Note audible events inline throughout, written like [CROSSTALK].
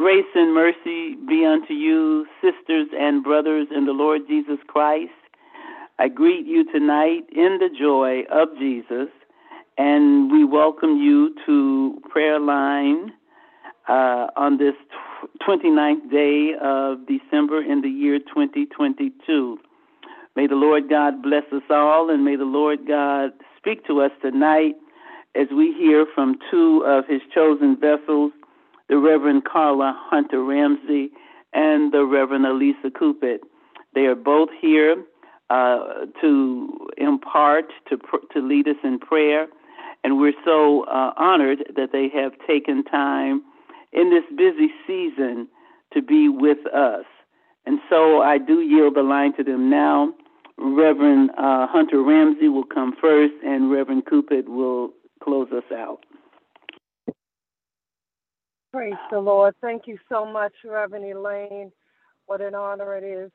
Grace and mercy be unto you, sisters and brothers in the Lord Jesus Christ. I greet you tonight in the joy of Jesus, and we welcome you to Prayer Line uh, on this 29th day of December in the year 2022. May the Lord God bless us all, and may the Lord God speak to us tonight as we hear from two of his chosen vessels the Reverend Carla Hunter Ramsey and the Reverend Alisa Cupid. They are both here uh, to impart, to, to lead us in prayer, and we're so uh, honored that they have taken time in this busy season to be with us. And so I do yield the line to them now. Reverend uh, Hunter Ramsey will come first, and Reverend Cupid will close us out. Praise the Lord. Thank you so much, Reverend Elaine. What an honor it is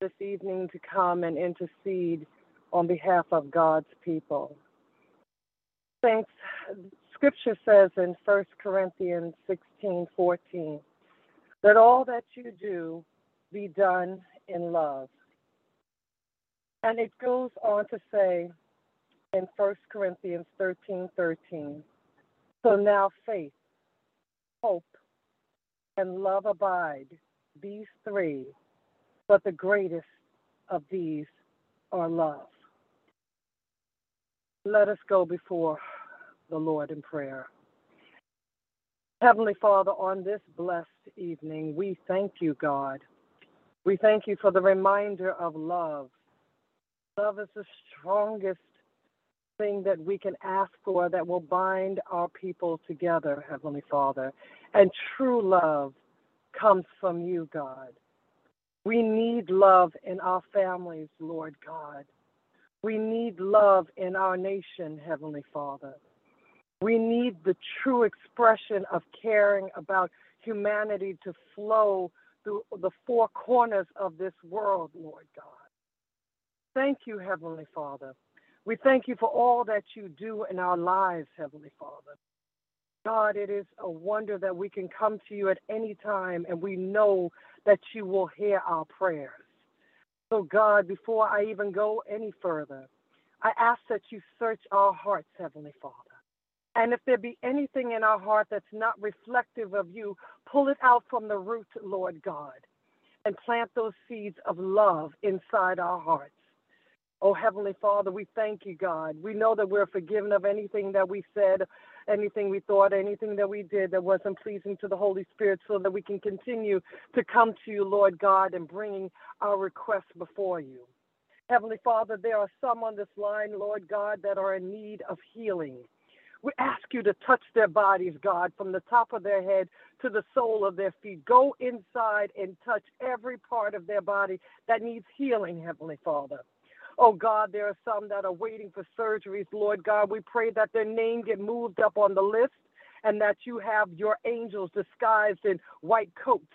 this evening to come and intercede on behalf of God's people. Saints, Scripture says in 1 Corinthians 16 14 that all that you do be done in love. And it goes on to say in 1 Corinthians 13 13, so now faith hope, and love abide, these three, but the greatest of these are love. Let us go before the Lord in prayer. Heavenly Father, on this blessed evening, we thank you, God. We thank you for the reminder of love. Love is the strongest that we can ask for that will bind our people together, Heavenly Father. And true love comes from you, God. We need love in our families, Lord God. We need love in our nation, Heavenly Father. We need the true expression of caring about humanity to flow through the four corners of this world, Lord God. Thank you, Heavenly Father, we thank you for all that you do in our lives, Heavenly Father. God, it is a wonder that we can come to you at any time and we know that you will hear our prayers. So, God, before I even go any further, I ask that you search our hearts, Heavenly Father. And if there be anything in our heart that's not reflective of you, pull it out from the root, Lord God, and plant those seeds of love inside our hearts. Oh, Heavenly Father, we thank you, God. We know that we're forgiven of anything that we said, anything we thought, anything that we did that wasn't pleasing to the Holy Spirit, so that we can continue to come to you, Lord God, and bringing our requests before you. Heavenly Father, there are some on this line, Lord God, that are in need of healing. We ask you to touch their bodies, God, from the top of their head to the sole of their feet. Go inside and touch every part of their body that needs healing, Heavenly Father. Oh God, there are some that are waiting for surgeries. Lord God, we pray that their name get moved up on the list and that you have your angels disguised in white coats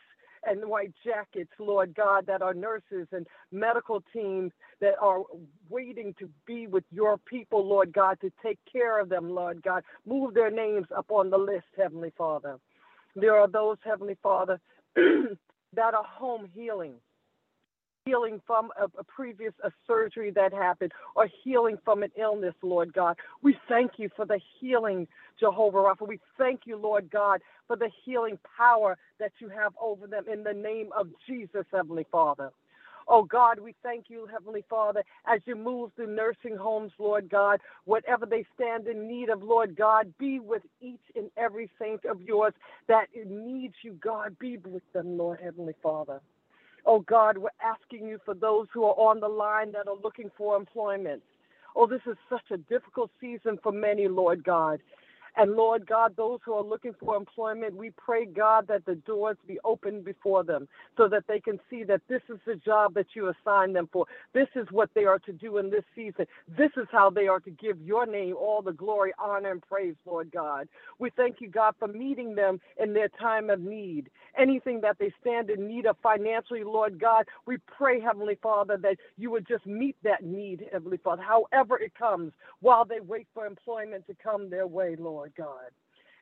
and white jackets, Lord God, that are nurses and medical teams that are waiting to be with your people, Lord God, to take care of them, Lord God. Move their names up on the list, Heavenly Father. There are those, Heavenly Father, [CLEARS THROAT] that are home healing healing from a, a previous a surgery that happened or healing from an illness, Lord God. We thank you for the healing, Jehovah Rapha. We thank you, Lord God, for the healing power that you have over them in the name of Jesus, Heavenly Father. Oh God, we thank you, Heavenly Father, as you move through nursing homes, Lord God, whatever they stand in need of, Lord God, be with each and every saint of yours that needs you, God. Be with them, Lord Heavenly Father. Oh God, we're asking you for those who are on the line that are looking for employment. Oh, this is such a difficult season for many, Lord God. And Lord God, those who are looking for employment, we pray, God, that the doors be opened before them so that they can see that this is the job that you assigned them for. This is what they are to do in this season. This is how they are to give your name all the glory, honor, and praise, Lord God. We thank you, God, for meeting them in their time of need. Anything that they stand in need of financially, Lord God, we pray, Heavenly Father, that you would just meet that need, Heavenly Father, however it comes, while they wait for employment to come their way, Lord. Lord God.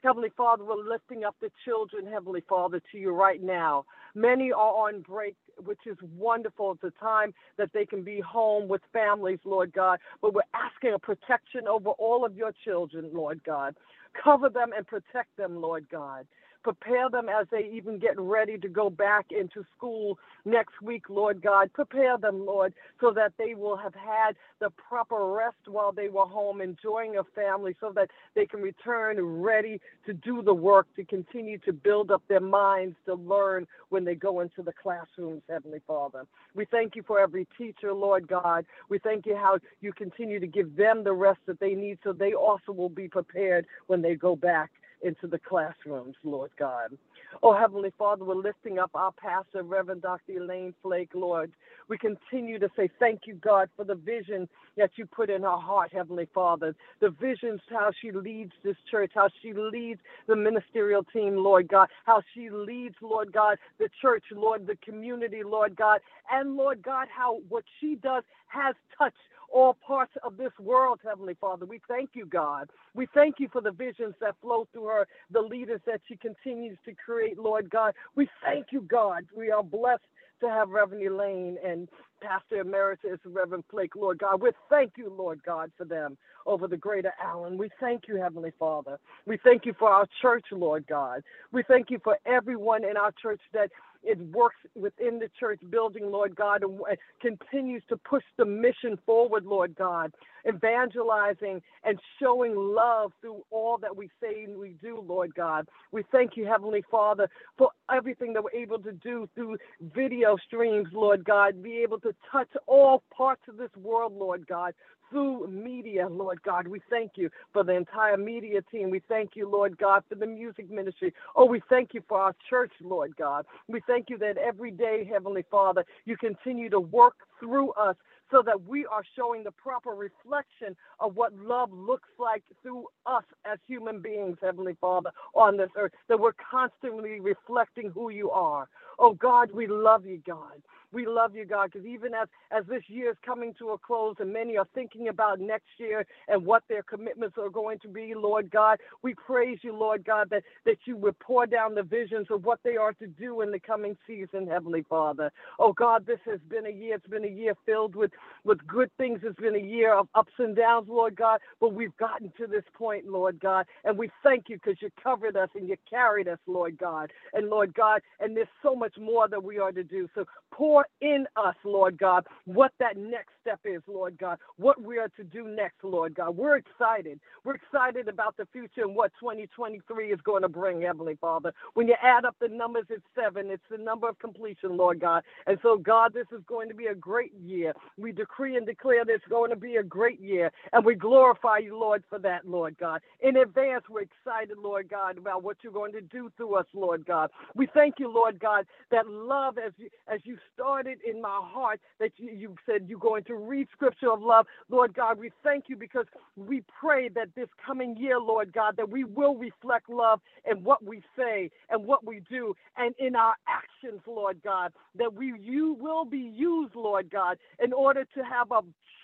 Heavenly Father, we're lifting up the children, Heavenly Father, to you right now. Many are on break, which is wonderful. It's a time that they can be home with families, Lord God. But we're asking a protection over all of your children, Lord God. Cover them and protect them, Lord God. Prepare them as they even get ready to go back into school next week, Lord God. Prepare them, Lord, so that they will have had the proper rest while they were home, enjoying a family, so that they can return ready to do the work, to continue to build up their minds, to learn when they go into the classrooms, Heavenly Father. We thank you for every teacher, Lord God. We thank you how you continue to give them the rest that they need so they also will be prepared when they go back into the classrooms, Lord God. Oh, Heavenly Father, we're lifting up our pastor, Reverend Dr. Elaine Flake, Lord. We continue to say thank you, God, for the vision that you put in her heart, Heavenly Father. The visions, how she leads this church, how she leads the ministerial team, Lord God, how she leads, Lord God, the church, Lord, the community, Lord God, and Lord God, how what she does has touched all parts of this world, Heavenly Father. We thank you, God. We thank you for the visions that flow through her, the leaders that she continues to create, Lord God. We thank you, God. We are blessed to have Reverend Elaine and Pastor Emeritus Reverend Flake, Lord God. We thank you, Lord God, for them over the greater Allen. We thank you, Heavenly Father. We thank you for our church, Lord God. We thank you for everyone in our church that it works within the church building, Lord God, and continues to push the mission forward, Lord God, evangelizing and showing love through all that we say and we do, Lord God. We thank you, Heavenly Father, for everything that we're able to do through video streams, Lord God, be able to touch all parts of this world, Lord God, through media, Lord God. We thank you for the entire media team. We thank you, Lord God, for the music ministry. Oh, we thank you for our church, Lord God. We thank you that every day, Heavenly Father, you continue to work through us so that we are showing the proper reflection of what love looks like through us as human beings, Heavenly Father, on this earth, that we're constantly reflecting who you are. Oh God, we love you, God. We love you, God, because even as, as this year is coming to a close and many are thinking about next year and what their commitments are going to be, Lord God, we praise you, Lord God, that, that you would pour down the visions of what they are to do in the coming season, Heavenly Father. Oh, God, this has been a year. It's been a year filled with, with good things. It's been a year of ups and downs, Lord God, but we've gotten to this point, Lord God, and we thank you because you covered us and you carried us, Lord God. And Lord God, and there's so much more that we are to do. So pour in us, Lord God, what that next step is, Lord God, what we are to do next, Lord God. We're excited. We're excited about the future and what 2023 is going to bring, Heavenly Father. When you add up the numbers, it's seven. It's the number of completion, Lord God. And so, God, this is going to be a great year. We decree and declare this going to be a great year. And we glorify you, Lord, for that, Lord God. In advance, we're excited, Lord God, about what you're going to do through us, Lord God. We thank you, Lord God, that love as you as you started in my heart, that you, you said you're going to read scripture of love. Lord God, we thank you because we pray that this coming year, Lord God, that we will reflect love in what we say and what we do and in our actions, Lord God, that we you will be used, Lord God, in order to have a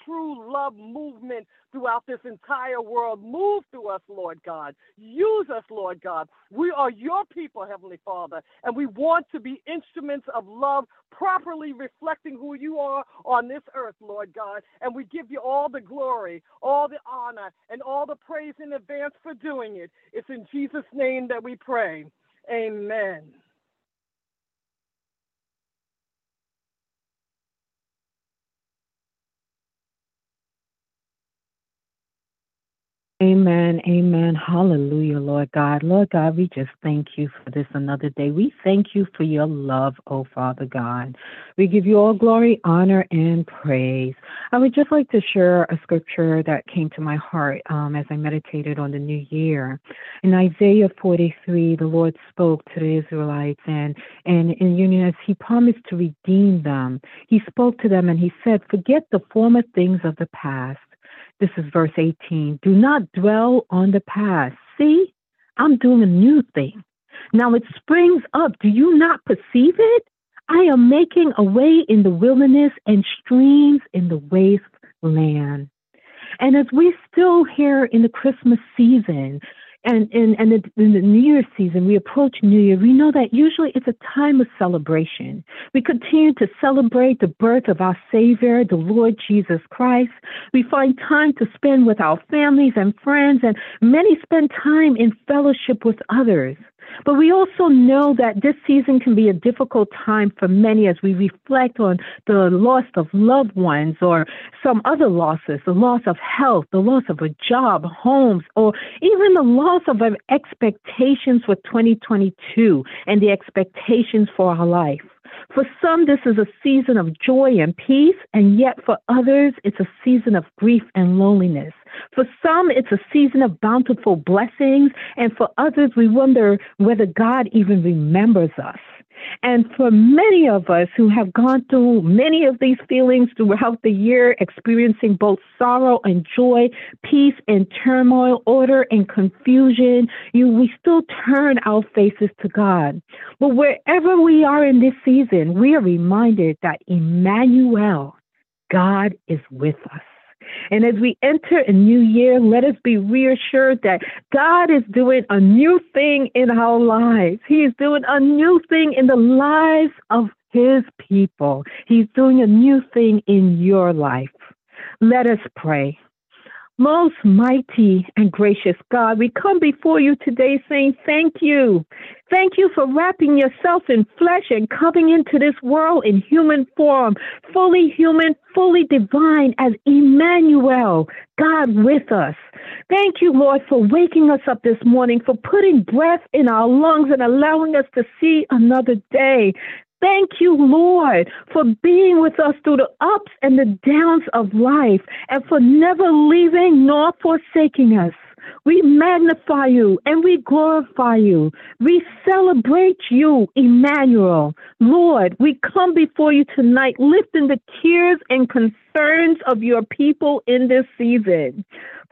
true love movement throughout this entire world. Move through us, Lord God. Use us, Lord God. We are your people, Heavenly Father, and we want to be instruments of love, properly reflecting who you are on this earth, Lord God. And we give you all the glory, all the honor, and all the praise in advance for doing it. It's in Jesus' name that we pray. Amen. Amen. Amen. Hallelujah, Lord God. Lord God, we just thank you for this another day. We thank you for your love, oh Father God. We give you all glory, honor, and praise. I would just like to share a scripture that came to my heart um, as I meditated on the new year. In Isaiah 43, the Lord spoke to the Israelites and, and in union as he promised to redeem them. He spoke to them and he said, Forget the former things of the past this is verse 18. Do not dwell on the past. See, I'm doing a new thing. Now it springs up. Do you not perceive it? I am making a way in the wilderness and streams in the wasteland. And as we still here in the Christmas season, and in and in the New Year season, we approach New Year. We know that usually it's a time of celebration. We continue to celebrate the birth of our Savior, the Lord Jesus Christ. We find time to spend with our families and friends, and many spend time in fellowship with others. But we also know that this season can be a difficult time for many as we reflect on the loss of loved ones or some other losses, the loss of health, the loss of a job, homes, or even the loss of our expectations for 2022 and the expectations for our life. For some, this is a season of joy and peace, and yet for others, it's a season of grief and loneliness. For some, it's a season of bountiful blessings, and for others, we wonder whether God even remembers us. And for many of us who have gone through many of these feelings throughout the year, experiencing both sorrow and joy, peace and turmoil, order and confusion, you, we still turn our faces to God. But wherever we are in this season, we are reminded that Emmanuel, God is with us. And as we enter a new year, let us be reassured that God is doing a new thing in our lives. He is doing a new thing in the lives of His people. He's doing a new thing in your life. Let us pray. Most mighty and gracious God, we come before you today saying thank you. Thank you for wrapping yourself in flesh and coming into this world in human form, fully human, fully divine as Emmanuel, God with us. Thank you, Lord, for waking us up this morning, for putting breath in our lungs and allowing us to see another day. Thank you, Lord, for being with us through the ups and the downs of life and for never leaving nor forsaking us. We magnify you and we glorify you. We celebrate you, Emmanuel. Lord, we come before you tonight lifting the tears and concerns of your people in this season.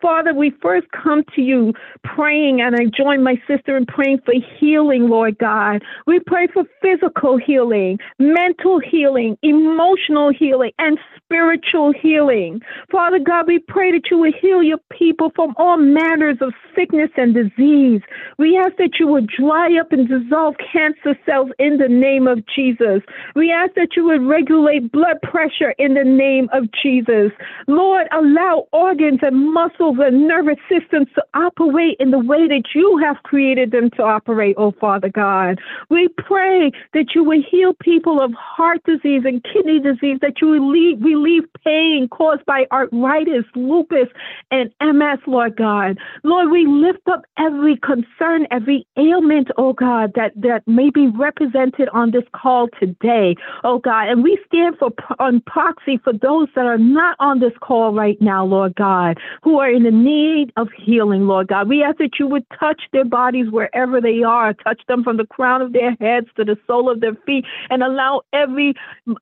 Father, we first come to you praying, and I join my sister in praying for healing, Lord God. We pray for physical healing, mental healing, emotional healing, and spiritual healing. Father God, we pray that you would heal your people from all manners of sickness and disease. We ask that you would dry up and dissolve cancer cells in the name of Jesus. We ask that you would regulate blood pressure in the name of Jesus. Lord, allow organs and muscles and nervous systems to operate in the way that you have created them to operate, oh Father God. We pray that you will heal people of heart disease and kidney disease, that you relieve, relieve pain caused by arthritis, lupus, and MS, Lord God. Lord, we lift up every concern, every ailment, oh God, that, that may be represented on this call today, oh God. And we stand for on proxy for those that are not on this call right now, Lord God, who are in the need of healing, Lord God. We ask that you would touch their bodies wherever they are, touch them from the crown of their heads to the sole of their feet, and allow every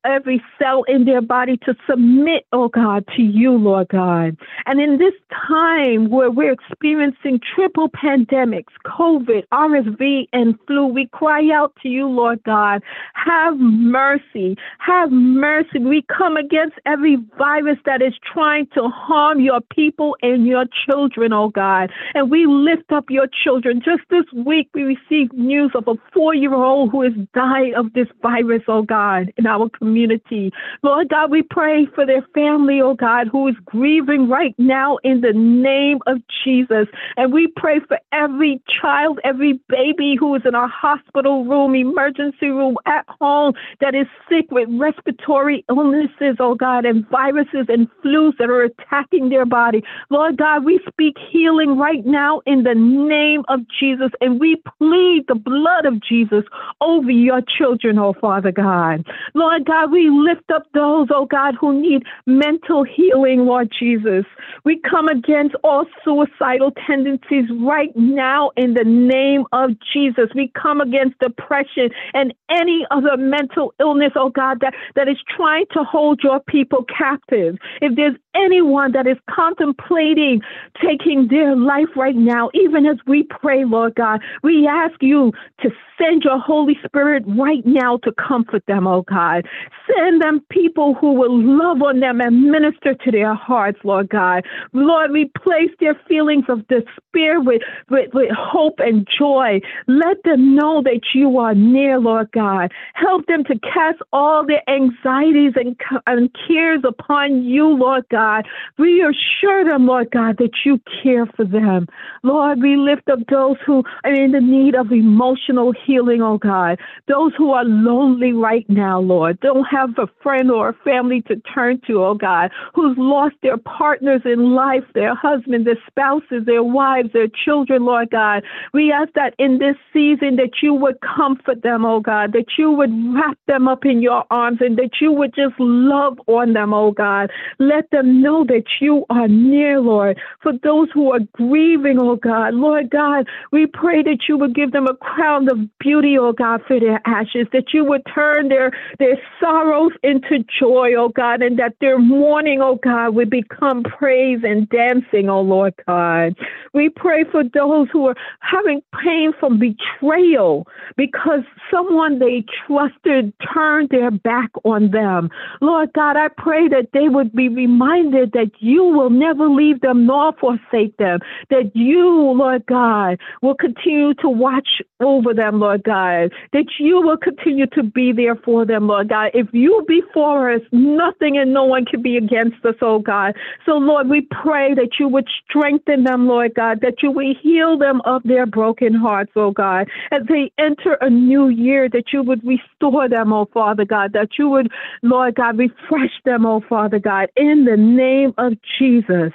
every cell in their body to submit, oh God, to you, Lord God. And in this time where we're experiencing triple pandemics, COVID, RSV, and flu, we cry out to you, Lord God, have mercy, have mercy. We come against every virus that is trying to harm your people and your children, oh God. And we lift up your children. Just this week, we received news of a four year old who has died of this virus, oh God, in our community. Lord God, we pray for their family, oh God, who is grieving right now in the name of Jesus. And we pray for every child, every baby who is in our hospital room, emergency room, at home that is sick with respiratory illnesses, oh God, and viruses and flus that are attacking their body. Lord Lord God, we speak healing right now in the name of Jesus, and we plead the blood of Jesus over your children, oh Father God. Lord God, we lift up those, oh God, who need mental healing, Lord Jesus. We come against all suicidal tendencies right now in the name of Jesus. We come against depression and any other mental illness, oh God, that, that is trying to hold your people captive. If there's anyone that is contemplating taking taking their life right now, even as we pray, Lord God. We ask you to send your Holy Spirit right now to comfort them, oh God. Send them people who will love on them and minister to their hearts, Lord God. Lord, replace their feelings of despair with, with, with hope and joy. Let them know that you are near, Lord God. Help them to cast all their anxieties and, and cares upon you, Lord God. Reassure them, Lord God, that you care for them. Lord, we lift up those who are in the need of emotional healing, oh God. Those who are lonely right now, Lord, don't have a friend or a family to turn to, oh God, who's lost their partners in life, their husbands, their spouses, their wives, their children, Lord God. We ask that in this season that you would comfort them, oh God, that you would wrap them up in your arms and that you would just love on them, oh God. Let them know that you are near, Lord. For those who are grieving, oh God, Lord God, we pray that you would give them a crown of beauty, oh God, for their ashes, that you would turn their, their sorrows into joy, oh God, and that their mourning, oh God, would become praise and dancing, oh Lord God. We pray for those who are having pain from betrayal because someone they trusted turned their back on them. Lord God, I pray that they would be reminded that you will never leave them nor forsake them, that you, Lord God, will continue to watch over them, Lord God, that you will continue to be there for them, Lord God. If you be for us, nothing and no one can be against us, oh God. So, Lord, we pray that you would strengthen them, Lord God, that you would heal them of their broken hearts, oh God, as they enter a new year, that you would restore them, oh Father God, that you would, Lord God, refresh them, oh Father God, in the name of Jesus.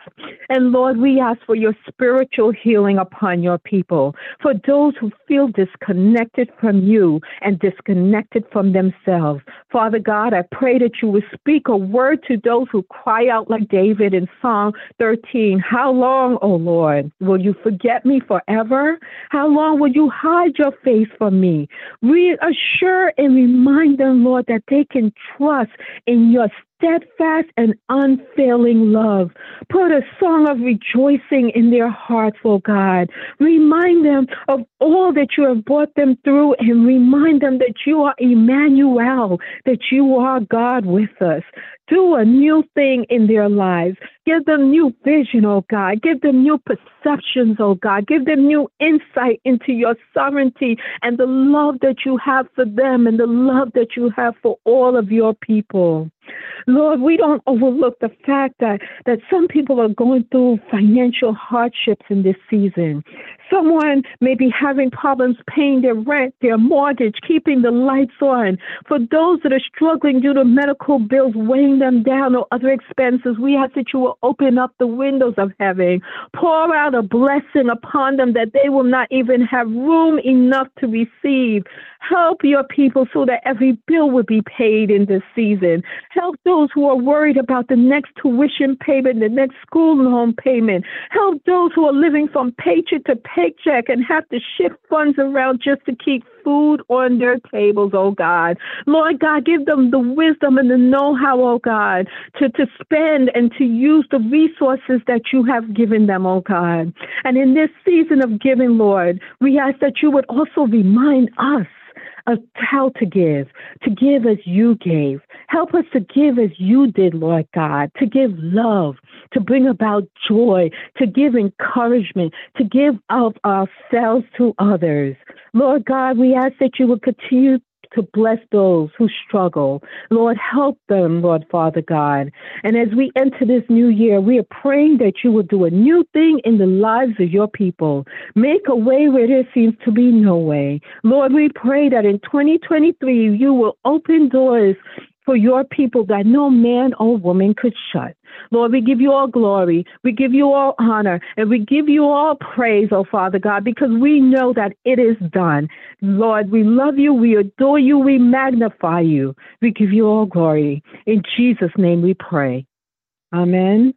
And Lord, we ask for your spiritual healing upon your people, for those who feel disconnected from you and disconnected from themselves. Father God, I pray that you would speak a word to those who cry out like David in Psalm 13. How long, O Lord, will you forget me forever? How long will you hide your face from me? Reassure and remind them, Lord, that they can trust in your steadfast and unfailing love. Put a song of rejoicing in their hearts, oh God. Remind them of all that you have brought them through and remind them that you are Emmanuel, that you are God with us. Do a new thing in their lives. Give them new vision, oh God. Give them new perceptions, oh God. Give them new insight into your sovereignty and the love that you have for them and the love that you have for all of your people. Lord, we don't overlook the fact that, that some people are going through financial hardships in this season. Someone may be having problems paying their rent, their mortgage, keeping the lights on. For those that are struggling due to medical bills weighing them down or other expenses, we ask that you will open up the windows of heaven, pour out a blessing upon them that they will not even have room enough to receive. Help your people so that every bill will be paid in this season. Help those who are worried about the next tuition payment, the next school loan payment. Help those who are living from paycheck to paycheck and have to shift funds around just to keep food on their tables, oh God. Lord God, give them the wisdom and the know how, oh God, to, to spend and to use the resources that you have given them, oh God. And in this season of giving, Lord, we ask that you would also remind us of how to give, to give as you gave. Help us to give as you did, Lord God, to give love, to bring about joy, to give encouragement, to give of ourselves to others. Lord God, we ask that you will continue to bless those who struggle. Lord, help them, Lord Father God. And as we enter this new year, we are praying that you will do a new thing in the lives of your people. Make a way where there seems to be no way. Lord, we pray that in 2023 you will open doors for your people that no man or woman could shut. Lord, we give you all glory, we give you all honor, and we give you all praise, oh Father God, because we know that it is done. Lord, we love you, we adore you, we magnify you. We give you all glory. In Jesus' name we pray. Amen.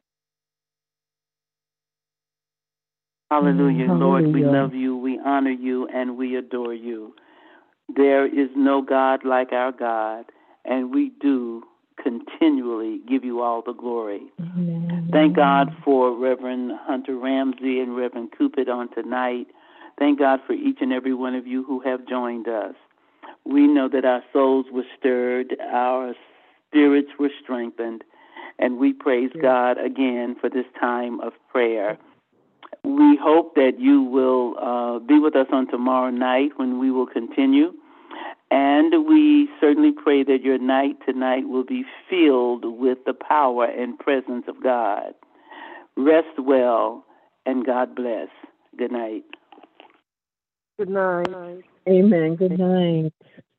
Hallelujah. Hallelujah. Lord, we love you, we honor you, and we adore you. There is no God like our God and we do continually give you all the glory. Amen. Thank God for Reverend Hunter Ramsey and Reverend Cupid on tonight. Thank God for each and every one of you who have joined us. We know that our souls were stirred, our spirits were strengthened, and we praise God again for this time of prayer. We hope that you will uh, be with us on tomorrow night when we will continue. And we certainly pray that your night tonight will be filled with the power and presence of God. Rest well, and God bless. Good night. Good night. Amen. Good night.